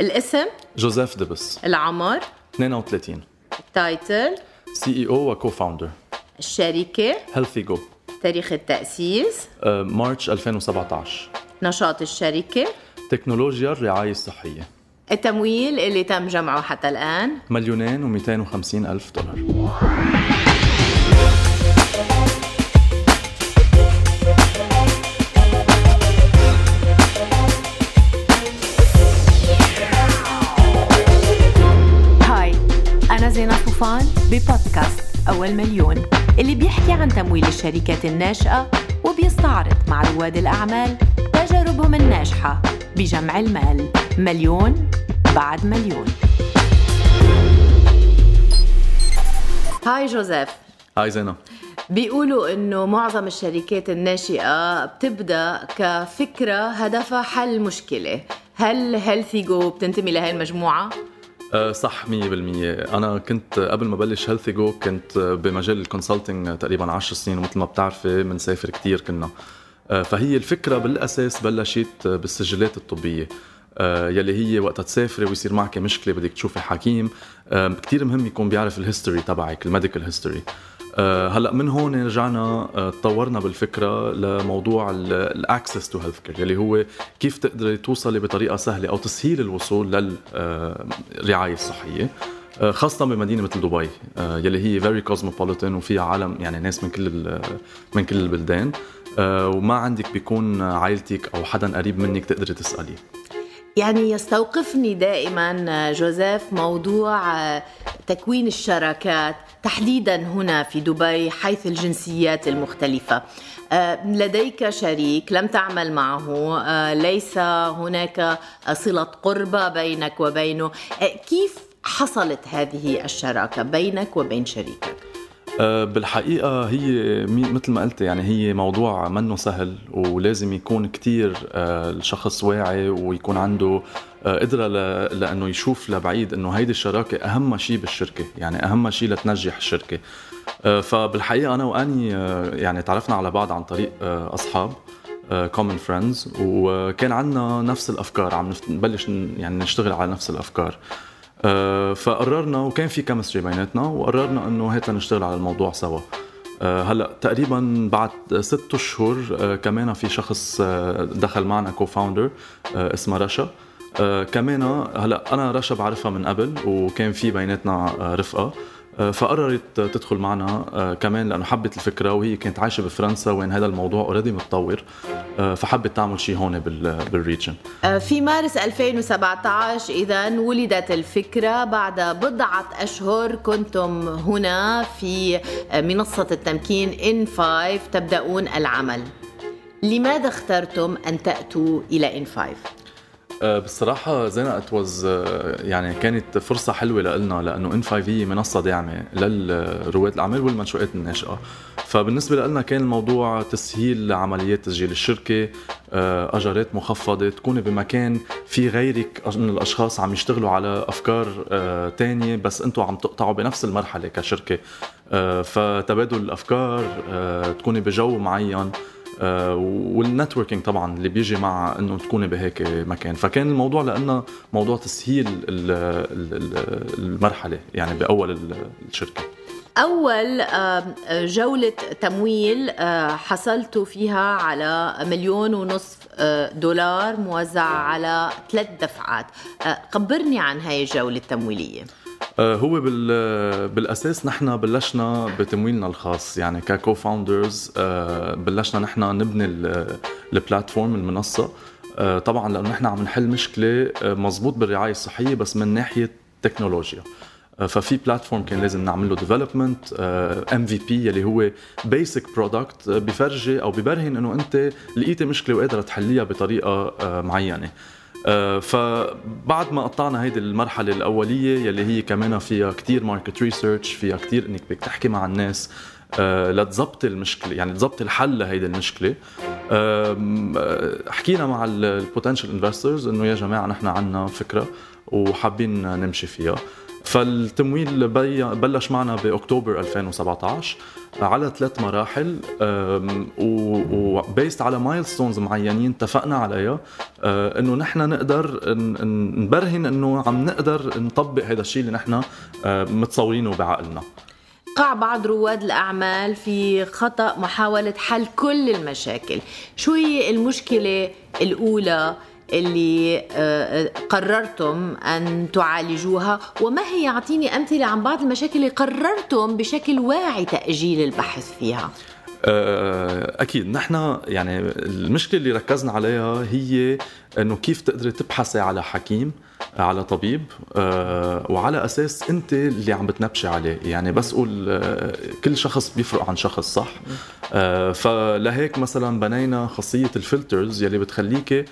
الاسم؟ جوزيف دبس. العمر؟ 32 ال title؟ CEO و co-founder الشركة؟ Healthigo تاريخ التأسيس؟ March 2017 نشاط الشركة؟ تكنولوجيا الرعاية الصحية. التمويل اللي تم جمعه حتى الآن؟ مليونين و250 ألف دولار. ببودكاست أول مليون اللي بيحكي عن تمويل الشركات الناشئة وبيستعرض مع رواد الأعمال تجاربهم الناجحة بجمع المال. مليون بعد مليون. Hi جوزيف. Hi زينب. بيقولوا إنه معظم الشركات الناشئة بتبدأ كفكرة هدفها حل مشكلة. هل Healthigo بتنتمي لهي المجموعة؟ صح 100% أنا كنت قبل ما بلش HealthiGo كنت بمجال ال consulting تقريبا 10 سنين ومثل ما بتعرفي بنسافر كثير كنا. أه فهي الفكرة بالأساس بلشت بالسجلات الطبية. أه يلي هي وقت تسافري ويصير معك مشكلة بدك تشوفي حكيم. كثير مهم يكون بيعرف ال history تبعك ال medical history هلا من هون رجعنا أه تطورنا بالفكرة لموضوع ال access to healthcare يلي هو كيف تقدري توصلي بطريقة سهلة أو تسهيل الوصول للرعايه الصحية أه خاصة بمدينة مثل دبي يلي هي فيري كوزموبوليتان وفيها عالم يعني ناس من كل من كل البلدان وما عندك بيكون عائلتك أو حدا قريب منك تقدري تسأليه. يعني يستوقفني دائما جوزيف موضوع تكوين الشراكات تحديدا هنا في دبي حيث الجنسيات المختلفة لديك شريك لم تعمل معه ليس هناك صلة قربة بينك وبينه كيف حصلت هذه الشراكة بينك وبين شريكك؟ بالحقيقة هي مثل ما قلت يعني هي موضوع منه سهل ولازم يكون كتير الشخص واعي ويكون عنده قدرة لأنه يشوف لبعيد أنه هيدي الشراكة أهم شيء بالشركة يعني أهم شيء لتنجح الشركة. فبالحقيقة أنا وأني يعني تعرفنا على بعض عن طريق أصحاب common friends وكان عندنا نفس الأفكار عم نبلش يعني نشتغل على نفس الأفكار. أه فقررنا وكان في chemistry بيناتنا وقررنا إنه هات نشتغل على الموضوع سوا. أه هلأ تقريبا بعد ست أشهر أه كمان في شخص دخل معنا co-founder اسمها رشا. كمان هلأ أنا رشا بعرفها من قبل وكان في بيناتنا رفقة. فقررت تدخل معنا كمان لأنه حبت الفكرة وهي كانت عايشة بفرنسا وين هذا الموضوع already متطور فحبت تعمل شيء هون بال region في مارس 2017 إذا ولدت الفكرة بعد بضعة أشهر كنتم هنا في منصة التمكين in5 تبدأون العمل. لماذا اخترتم أن تأتوا إلى in5 بصراحة زينة it was يعني كانت فرصة حلوة لنا لأنه إن 5 هي منصة داعمة للرواد الأعمال والمنشآت الناشئة. فبالنسبة لنا كان الموضوع تسهيل عمليات تسجيل الشركة أجرات مخفضة تكوني بمكان في غيرك من الأشخاص عم يشتغلوا على أفكار تانية بس أنتوا عم تقطعوا بنفس المرحلة كشركة. فتبادل الأفكار تكوني بجو معين. آه والنتوركينج طبعا اللي بيجي مع إنه تكوني بهيك مكان. فكان الموضوع لنا موضوع تسهيل المرحلة يعني بأول الشركة. أول جولة تمويل حصلت فيها على مليون ونصف دولار موزعة على ثلاث دفعات. خبرني عن هاي الجولة التمويلية. هو بالأساس نحن بلشنا بتمويلنا الخاص يعني ككو فاوندرز بلشنا نحن نبني ال platform المنصة. طبعا لأنه نحن عم نحل مشكلة مزبوط بالرعاية الصحية بس من ناحية تكنولوجيا. ففي platform كان لازم نعمل له development MVP يلي هو basic product بفرجي أو ببرهن إنه أنت لقيتي مشكلة وقادرة تحليها بطريقة معينة. آه فبعد ما قطعنا هيدي المرحلة الأولية يلي هي كمان فيها كتير market research فيها كتير إنك بدك تحكي مع الناس آه لتظبط المشكلة يعني تظبط الحل لهيدي المشكلة. آه حكينا مع ال potential investors إنه يا جماعة نحن عنا فكرة وحابين نمشي فيها. فالتمويل بلش معنا بأكتوبر 2017 على ثلاث مراحل و based على milestones معينين اتفقنا عليها آه، إنه نحن نقدر نبرهن إنه عم نقدر نطبق هذا الشيء اللي نحن آه، متصورينه بعقلنا. قع بعض رواد الأعمال في خطأ محاولة حل كل المشاكل. شو هي المشكلة الأولى اللي آه، آه، قررتم أن تعالجوها وما هي أعطيني أمثلة عن بعض المشاكل اللي قررتم بشكل واعي تأجيل البحث فيها. آه، أكيد. نحن يعني المشكلة اللي ركزنا عليها هي إنه كيف تقدري تبحثي على حكيم على طبيب آه، وعلى أساس أنت اللي عم بتنبشي عليه. يعني بس قول آه، كل شخص بيفرق عن شخص صح؟ آه، فلهيك مثلا بنينا خاصية الفلترز يلي بتخليك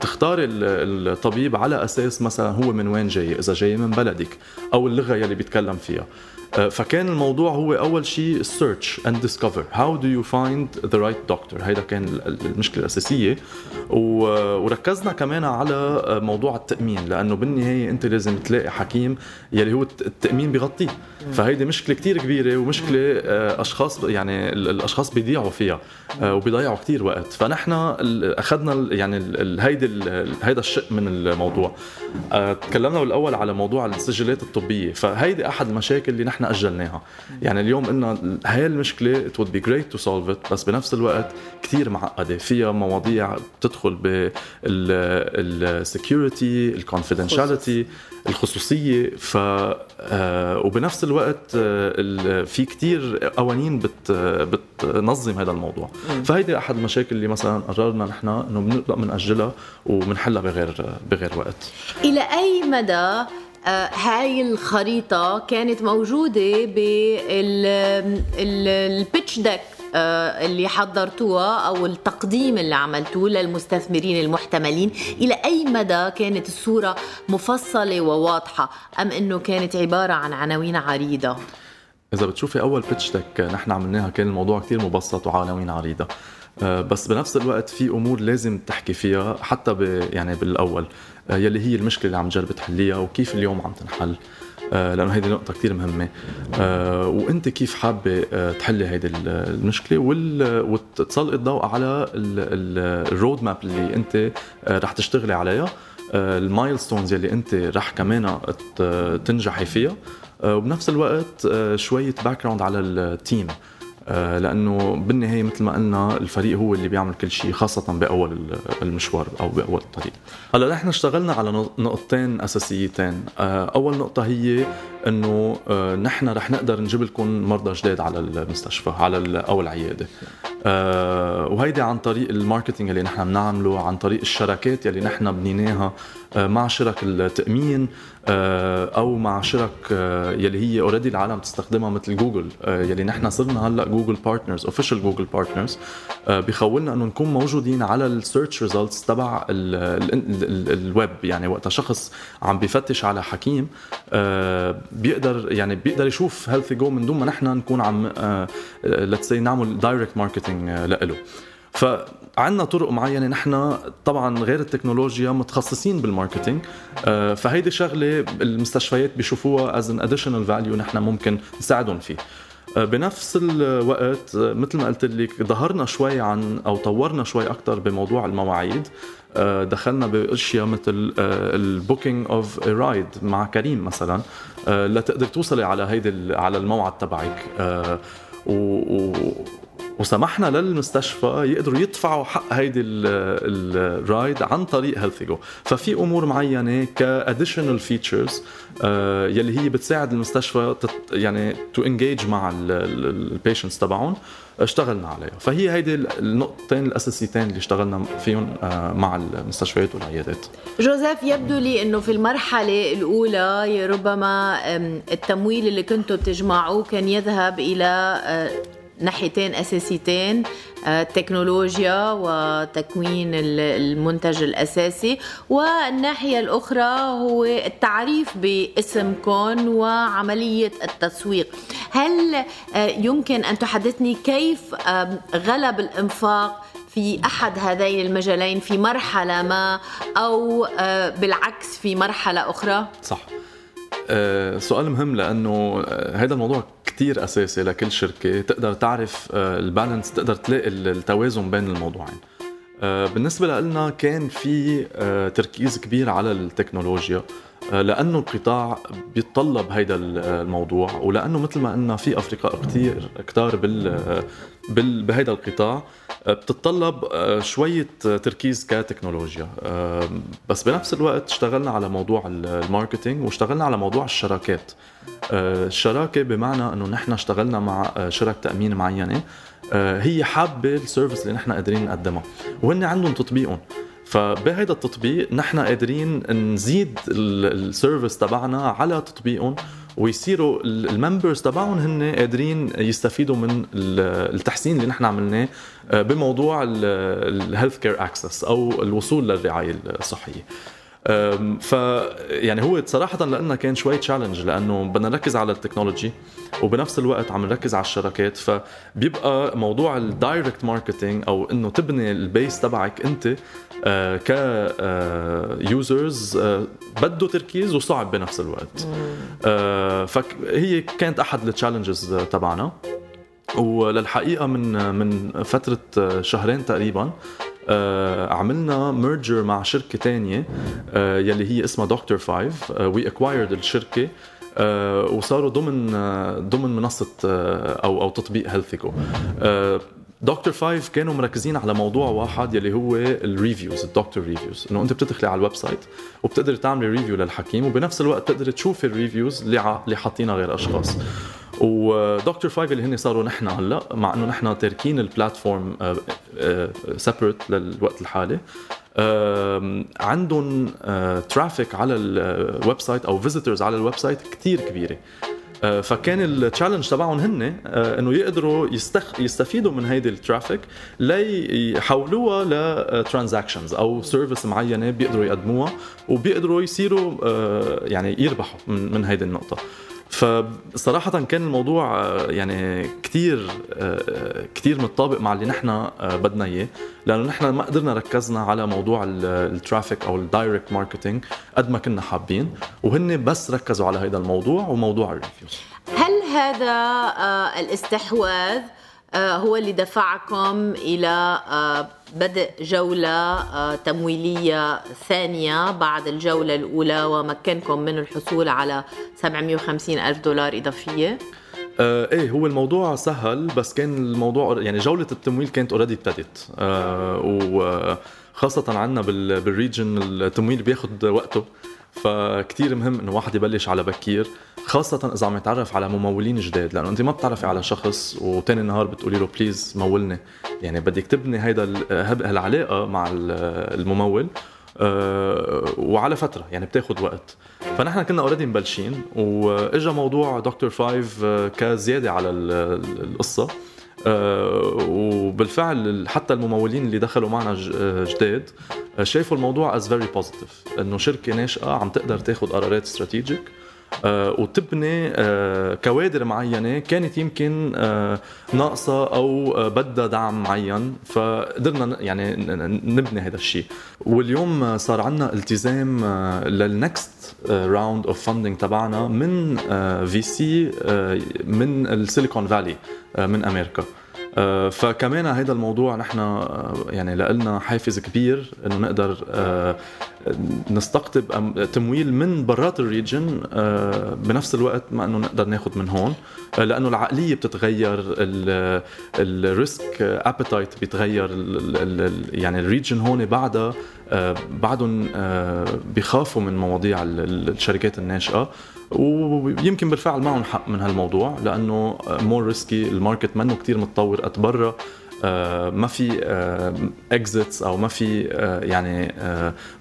تختاري الطبيب على أساس مثلا هو من وين جاي إذا جاي من بلدك أو اللغة يلي بيتكلم فيها. فكان الموضوع هو أول شيء search and discover. How do you find the right doctor هيدا كان المشكلة الأساسية. وركزنا كمان على موضوع التأمين لأنه بالنهاية أنت لازم تلاقي حكيم يلي هو التأمين بيغطيه. فهيدي مشكلة كتير كبيرة ومشكلة آه، أشخاص يعني الأشخاص بيضيعوا فيها آه، وبيضيعوا كتير وقت. فنحن أخذنا يعني هيدي هيدا الشق من الموضوع. تكلمنا بالأول على موضوع السجلات الطبية. فهيدي أحد المشاكل اللي نحن نحن أجلناها. يعني اليوم قلنا هاي المشكلة it would be great to solve it بس بنفس الوقت كثير معقدة. فيها مواضيع بتدخل بال security ال confidentiality الخصوصية. ف آه، وبنفس الوقت آه، في كثير قوانين بت بتنظم هذا الموضوع. فهيدي أحد المشاكل اللي مثلا قررنا نحن إنه بنبدا بنأجلها وبنحلها بغير بغير وقت. إلى أي مدى هاي الخريطة كانت موجودة بالبيتش ديك آه، اللي حضرتوها أو التقديم اللي عملتوه للمستثمرين المحتملين. إلى أي مدى كانت الصورة مفصلة وواضحة؟ أم إنه كانت عبارة عن عناوين عريضة؟ إذا بتشوفي أول بيتش ديك نحن عملناها كان الموضوع كتير مبسط وعناوين عريضة. آه، بس بنفس الوقت في أمور لازم تحكي فيها حتى ب يعني بالأول آه، يلي هي المشكلة اللي عم تجرب تحليها وكيف اليوم عم تنحل. آه، لأنه هيدي نقطة كثير مهمة. وأنت كيف حابة تحلي هيدي المشكلة وتسلطي الضوء على ال road map اللي أنت رح تشتغلي عليها. ال milestones يلي أنت رح كمان تنجحي فيها. وبنفس الوقت شوية background على ال team آه، لأنه بالنهاية مثل ما قلنا الفريق هو اللي بيعمل كل شيء خاصة بأول المشوار أو بأول الطريق. هلأ نحن اشتغلنا على نقطتين أساسيتين. آه، أول نقطة هي إنه آه، نحن رح نقدر نجيب لكم مرضى جداد على المستشفى على أو العيادة. وهيدي عن طريق ال marketing اللي نحن بنعمله عن طريق الشراكات اللي نحن بنيناها مع شركة التأمين أو مع شركة يلي هي already العالم تستخدمها مثل جوجل يلي نحن صرنا هلأ Google Partners official Google Partners بخولنا إنه نكون موجودين على ال search results تبع الويب يعني وقت شخص عم بيفتش على حكيم آه، بيقدر يعني بيقدر يشوف HealthiGo من دون ما نحن نكون عم let's نعمل direct marketing له فعندنا طرق معينة. نحن طبعا غير التكنولوجيا متخصصين بال marketing. آه، فهيدي شغلة المستشفيات بيشوفوها as an additional value نحن ممكن نساعدهم فيه. آه، بنفس الوقت آه، مثل ما قلت لك ظهرنا شوي عن أو طورنا شوي أكثر بموضوع المواعيد. دخلنا بأشياء مثل ال booking of ride مع Careem مثلا. لتقدر توصلي على هيدي على الموعد تبعك. و وسمحنا للمستشفى يقدروا يدفعوا حق هيدي ال ride عن طريق HealthiGo ففي أمور معينة ك additional features يلي هي بتساعد المستشفى يعني to engage مع ال patients تبعهم اشتغلنا عليها. فهي هيدي النقطتين الأساسيتين اللي اشتغلنا فيهم آه، مع المستشفيات والعيادات. جوزيف يبدو لي إنه في المرحلة الأولى ربما التمويل اللي كنتوا بتجمعوه كان يذهب إلى آه، ناحيتين أساسيتين التكنولوجيا وتكوين المنتج الأساسي والناحية الأخرى هو التعريف باسمكم وعملية التسويق. هل آه، يمكن أن تحدثني كيف غلب الإنفاق في أحد هذين المجالين في مرحلة ما أو آه، بالعكس في مرحلة أخرى؟ صح. آه، سؤال مهم لأنه هذا الموضوع كتير أساسي لكل شركة. تقدر تعرف البالانس تقدر تلاقي التوازن بين الموضوعين. بالنسبة لنا كان في تركيز كبير على التكنولوجيا لأنه القطاع بيتطلب هيدا الموضوع ولأنه مثل ما قلنا في افرقاء كثير كتار بال بهيدا القطاع. بتتطلب شوية تركيز كتكنولوجيا. بس بنفس الوقت اشتغلنا على موضوع الماركتينج واشتغلنا على موضوع الشراكات. الشراكة بمعنى إنه نحن اشتغلنا مع شرك تأمين معينة هي حابة ال service اللي نحن قادرين نقدمها وهن عندهم تطبيقهم. فبهذا التطبيق نحن قادرين نزيد ال service تبعنا على تطبيقهم ويصيروا ال members تبعهم هن قادرين يستفيدوا من التحسين اللي نحن عملناه آه، بموضوع ال healthcare access أو الوصول للرعاية الصحية. ف يعني هو صراحة لأنه كان شوي challenge لأنه بدنا نركز على ال technology وبنفس الوقت عم نركز على الشراكات فبيبقى موضوع ال direct marketing أو إنه تبني ال base تبعك أنت آه، ك users آه، بده تركيز وصعب بنفس الوقت. فهي كانت أحد ال challenges تبعنا. وللحقيقة من من فترة شهرين تقريبا آه عملنا merger مع شركة تانية آه يلي هي اسمها دكتور فايف we acquired الشركة آه وصاروا ضمن ضمن منصة أو أو تطبيق هيلثيكو دكتور فايف كانوا مركزين على موضوع واحد يلي هو ال reviews ال doctor reviews. إنه أنت بتدخلي على ال website وبتقدر تعملي review للحكيم وبنفس الوقت تقدر تشوفي ال reviews اللي اللي حاطينها غير أشخاص. ودكتور فايف اللي هن صاروا نحن هلا مع إنه نحن تاركين ال platform separate للوقت الحالي عندهم traffic على ال website أو visitors على ال website كثير كبيرة. آه، فكان ال challenge تبعهم هن آه، إنه يقدروا يستخ... يستفيدوا من هيدي ال traffic ليحولوها ل transactions أو service معينة بيقدروا يقدموها وبيقدروا يصيروا آه، يعني يربحوا من, من هيدي النقطة. فصراحة كان الموضوع يعني كتير كتير متطابق مع اللي نحن بدنا إياه لأنه نحن ما قدرنا ركزنا على موضوع ال traffic أو ال direct marketing قد ما كنا حابين وهن بس ركزوا على هذا الموضوع وموضوع ال reviews. هل هذا آه، الاستحواذ آه، هو اللي دفعكم إلى آه، بدء جولة تمويلية ثانية بعد الجولة الأولى ومكنكم من الحصول على 750 ألف دولار إضافية؟ آه إيه هو الموضوع سهل بس كان الموضوع يعني جولة التمويل كانت already ابتدت آه وخاصه عندنا بال region التمويل بياخذ وقته فكتير مهم إنه واحد يبلش على بكير خاصة إذا عم يتعرف على ممولين جداد لأنه أنت ما بتعرفي على شخص وتاني نهار بتقولي له please مولني. يعني بدك تبني هيدا العلاقة مع الممول آه، وعلى فترة يعني بتاخذ وقت. فنحن كنا already مبلشين وإجا موضوع دكتور فايف آه، كزيادة على القصة. آه، وبالفعل حتى الممولين اللي دخلوا معنا جداد شايفوا الموضوع is very positive إنه شركة ناشئة عم تقدر تاخذ قرارات strategic آه، وتبني آه، كوادر معينة كانت يمكن آه، ناقصة أو بدها دعم معين. فقدرنا يعني نبني هذا الشيء. واليوم صار عندنا التزام لل next round of funding تبعنا من VC من السيليكون فالي من أمريكا. آه، فكمان هذا الموضوع نحن آه، يعني لنا حافز كبير إنه نقدر آه، نستقطب تمويل من برات ال region بنفس الوقت ما إنه نقدر ناخذ من هون لأنه العقلية بتتغير ال risk appetite بيتغير يعني ال region هون بعدها بعدهم بيخافوا من مواضيع الشركات الناشئة. ويمكن بالفعل معهم حق من هالموضوع لأنه more risky ال market منه كتير متطور آه، ما في exits أو ما في آه، يعني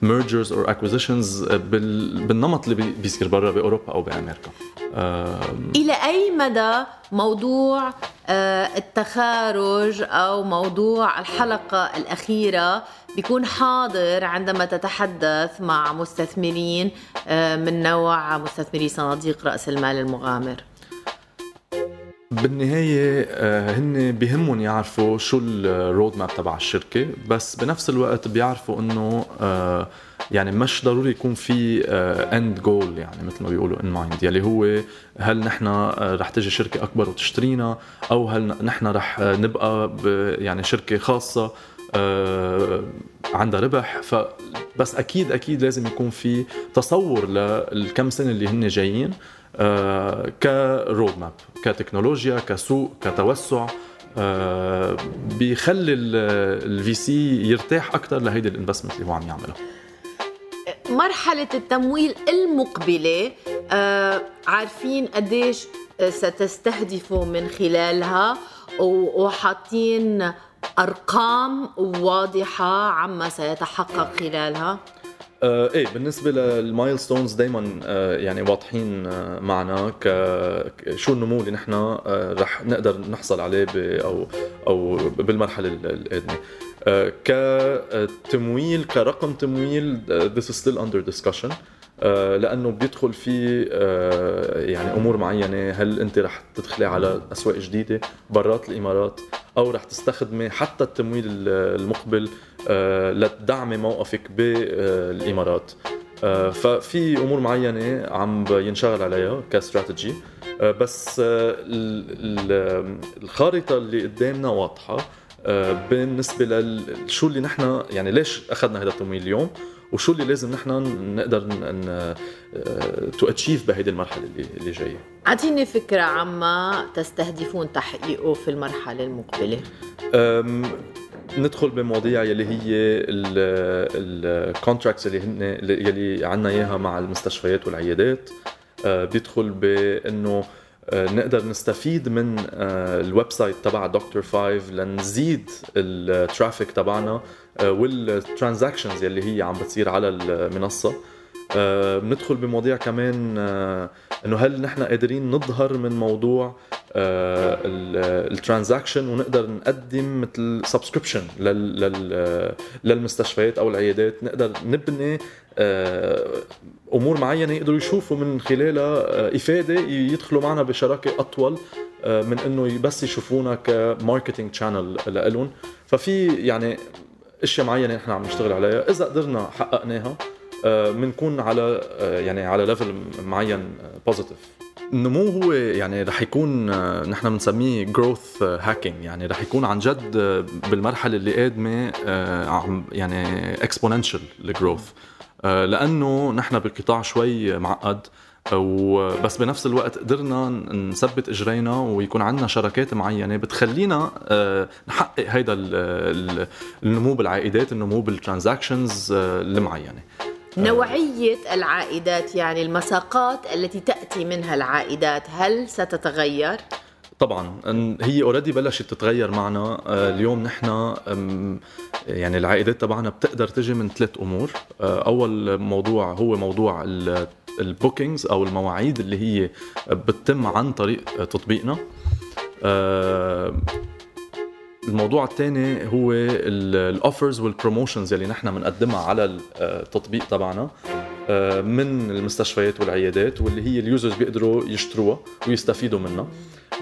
mergers or acquisitions بالنمط اللي بيصير برا بأوروبا أو بأمريكا. إلى أي مدى موضوع آه، التخارج أو موضوع الحلقة الأخيرة بيكون حاضر عندما تتحدث مع مستثمرين من نوع مستثمري صناديق رأس المال المغامر؟ بالنهاية آه، هن بيهمهم يعرفوا شو ال road map تبع الشركة بس بنفس الوقت بيعرفوا إنه آه، يعني مش ضروري يكون في end goal يعني مثل ما بيقولوا in mind يلي هو هل نحن رح تجي شركة أكبر وتشترينا أو هل نحن رح نبقى يعني شركة خاصة عندها ربح. فبس أكيد أكيد لازم يكون في تصور للكم سنة اللي هن جايين. ك road map كتكنولوجيا كسوق كتوسع آه، بيخلي ال VC يرتاح أكثر لهيدي ال investment اللي هو عم يعملها مرحلة التمويل المقبلة آه عارفين قديش ستستهدفوا من خلالها وحاطين أرقام واضحة عما سيتحقق خلالها؟ آه إيه بالنسبة لل milestones دائما آه يعني واضحين آه معنا ك شو النمو اللي نحن آه رح نقدر نحصل عليه أو أو بالمرحلة القادمة. آه كتمويل كرقم تمويل آه، this is still under discussion. آه، لأنه بيدخل في آه، يعني أمور معينة. هل أنت رح تدخلي على أسواق جديدة؟ برات الإمارات أو رح تستخدمي حتى التمويل المقبل آه، لتدعمي موقفك بالامارات ففي أمور معينة عم ينشغل عليها كاستراتيجي. بس الخارطة اللي قدامنا واضحة بالنسبة لشو اللي نحن يعني ليش أخذنا هذا التمويل اليوم؟ وشو اللي لازم نحن نقدر to achieve بهيدي المرحلة اللي اللي جاية؟ أعطيني فكرة عما تستهدفون تحقيقه في المرحلة المقبلة. ندخل بمواضيع يلي هي ال contracts اللي هن يلي عندنا إياها مع المستشفيات والعيادات. أه، بيدخل بإنه أه، نقدر نستفيد من أه، ال website تبع دكتور 5 لنزيد ال traffic تبعنا. وال transactions يلي هي عم بتصير على المنصة. آه، بندخل بمواضيع كمان آه، إنه هل نحن قادرين نظهر من موضوع ال transaction ونقدر نقدم مثل subscription للمستشفيات أو العيادات. نقدر نبني أمور معينة يقدروا يشوفوا من خلالها إفادة يدخلوا معنا بشراكة أطول من إنه بس يشوفونا ك marketing channel لهم ففي يعني أشياء معينة نحن عم نشتغل عليها. إذا قدرنا حققناها بنكون آه، على آه، يعني على level معين positive آه، النمو هو يعني رح يكون نحن بنسميه growth hacking يعني رح يكون عن جد بالمرحلة اللي قادمة عم يعني exponential ال growth لأنه نحن بقطاع شوي معقد. وبس بنفس الوقت قدرنا نثبت إجرينا ويكون عندنا شراكات معينة بتخلينا آه، نحقق هيدا النمو بالعائدات النمو بال transactions آه، المعينة نوعية العائدات يعني المساقات التي تأتي منها العائدات هل ستتغير؟ طبعا هي already بلشت تتغير معنا آه، اليوم نحن يعني العائدات تبعنا بتقدر تجي من ثلاث أمور أول موضوع هو موضوع ال bookings أو المواعيد اللي هي بتتم عن طريق تطبيقنا. آه، الموضوع الثاني هو ال offers وال promotions اللي نحن بنقدمها على التطبيق تبعنا آه، من المستشفيات والعيادات واللي هي ال users بيقدروا يشتروها ويستفيدوا منها.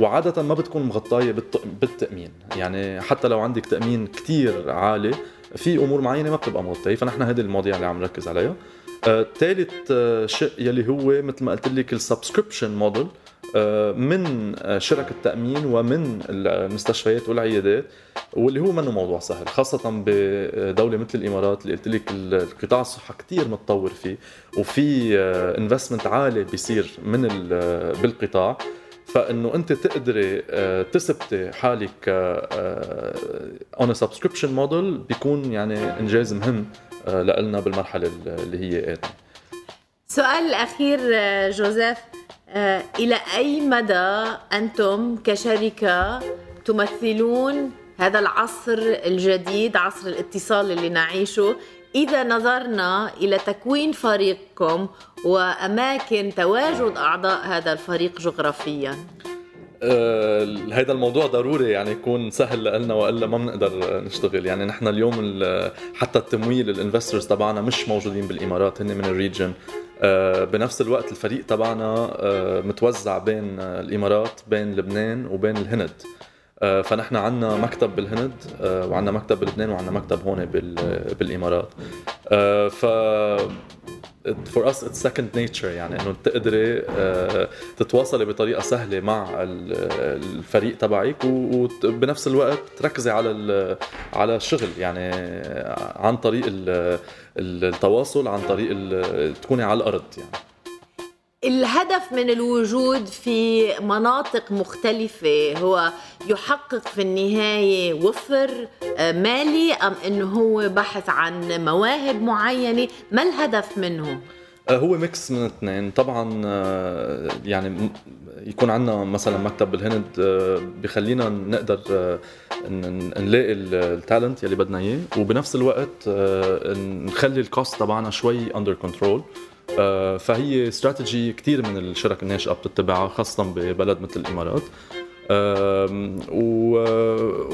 وعادة ما بتكون مغطاية بالتأمين. يعني حتى لو عندك تأمين كتير عالي في أمور معينة ما بتبقى مغطية فنحن هذه المواضيع اللي عم نركز عليها. ثالث آه شيء يلي هو مثل ما قلت لك ال subscription model آه من آه شركة التأمين ومن المستشفيات والعيادات واللي هو منه موضوع سهل خاصة بدولة مثل الإمارات اللي قلت لك القطاع الصحة كتير متطور فيه وفي investment آه، عالي بيصير من بالقطاع. فإنه أنت تقدري آه، تثبتي حالك on subscription model بيكون يعني إنجاز مهم. آه، لنا بالمرحلة اللي هي قادمه سؤال الأخير آه، جوزيف. آه، إلى أي مدى أنتم كشركة تمثلون هذا العصر الجديد عصر الاتصال اللي نعيشه؟ إذا نظرنا إلى تكوين فريقكم وأماكن تواجد أعضاء هذا الفريق جغرافيا. آه هيدا الموضوع ضروري يعني يكون سهل لنا وإلا ما بنقدر نشتغل. يعني نحن اليوم حتى التمويل ال investors تبعنا مش موجودين بالإمارات هن من ال region آه بنفس الوقت الفريق تبعنا آه متوزع بين الإمارات بين لبنان وبين الهند. آه، فنحن عندنا مكتب بالهند آه، وعندنا مكتب بلبنان وعندنا مكتب هون بالإمارات. ف for us it's second nature يعني إنه تقدري uh, تتواصلي بطريقة سهلة مع الفريق تبعك وبنفس الوقت تركزي على على الشغل يعني عن طريق التواصل عن طريق تكوني على الأرض يعني. الهدف من الوجود في مناطق مختلفة هو يحقق في النهاية وفر آه، مالي أم أنه هو بحث عن مواهب معينة؟ ما الهدف منه؟ آه، هو mix من الاثنين طبعا آه، يعني يكون عندنا مثلا مكتب بالهند بخلينا نقدر نلاقي ال talent يلي بدنا إياه. وبنفس الوقت نخلي ال cost تبعنا شوي under control فهي استراتيجي كثير من الشركة الناشئة بتتبعها خاصة ببلد مثل الإمارات.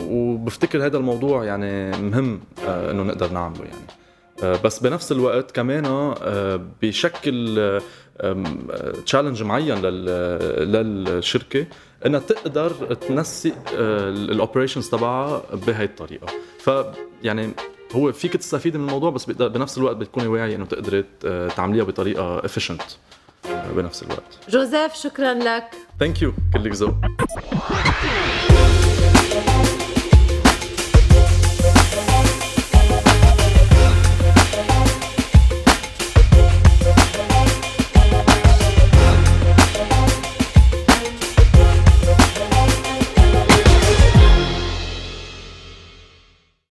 وبفتكر هذا الموضوع يعني مهم آه، إنه نقدر نعمله يعني. آه، بس بنفس الوقت كمان بشكل challenge معين للشركة إنها تقدر تنسق ال operations تبعها بهي الطريقة. فيعني هو فيك تستفيد من الموضوع بس بنفس الوقت بتكوني واعيه إنه تقدري تعمليها بطريقة efficient بنفس الوقت. جوزيف شكرا لك. thank you كلك ذوق.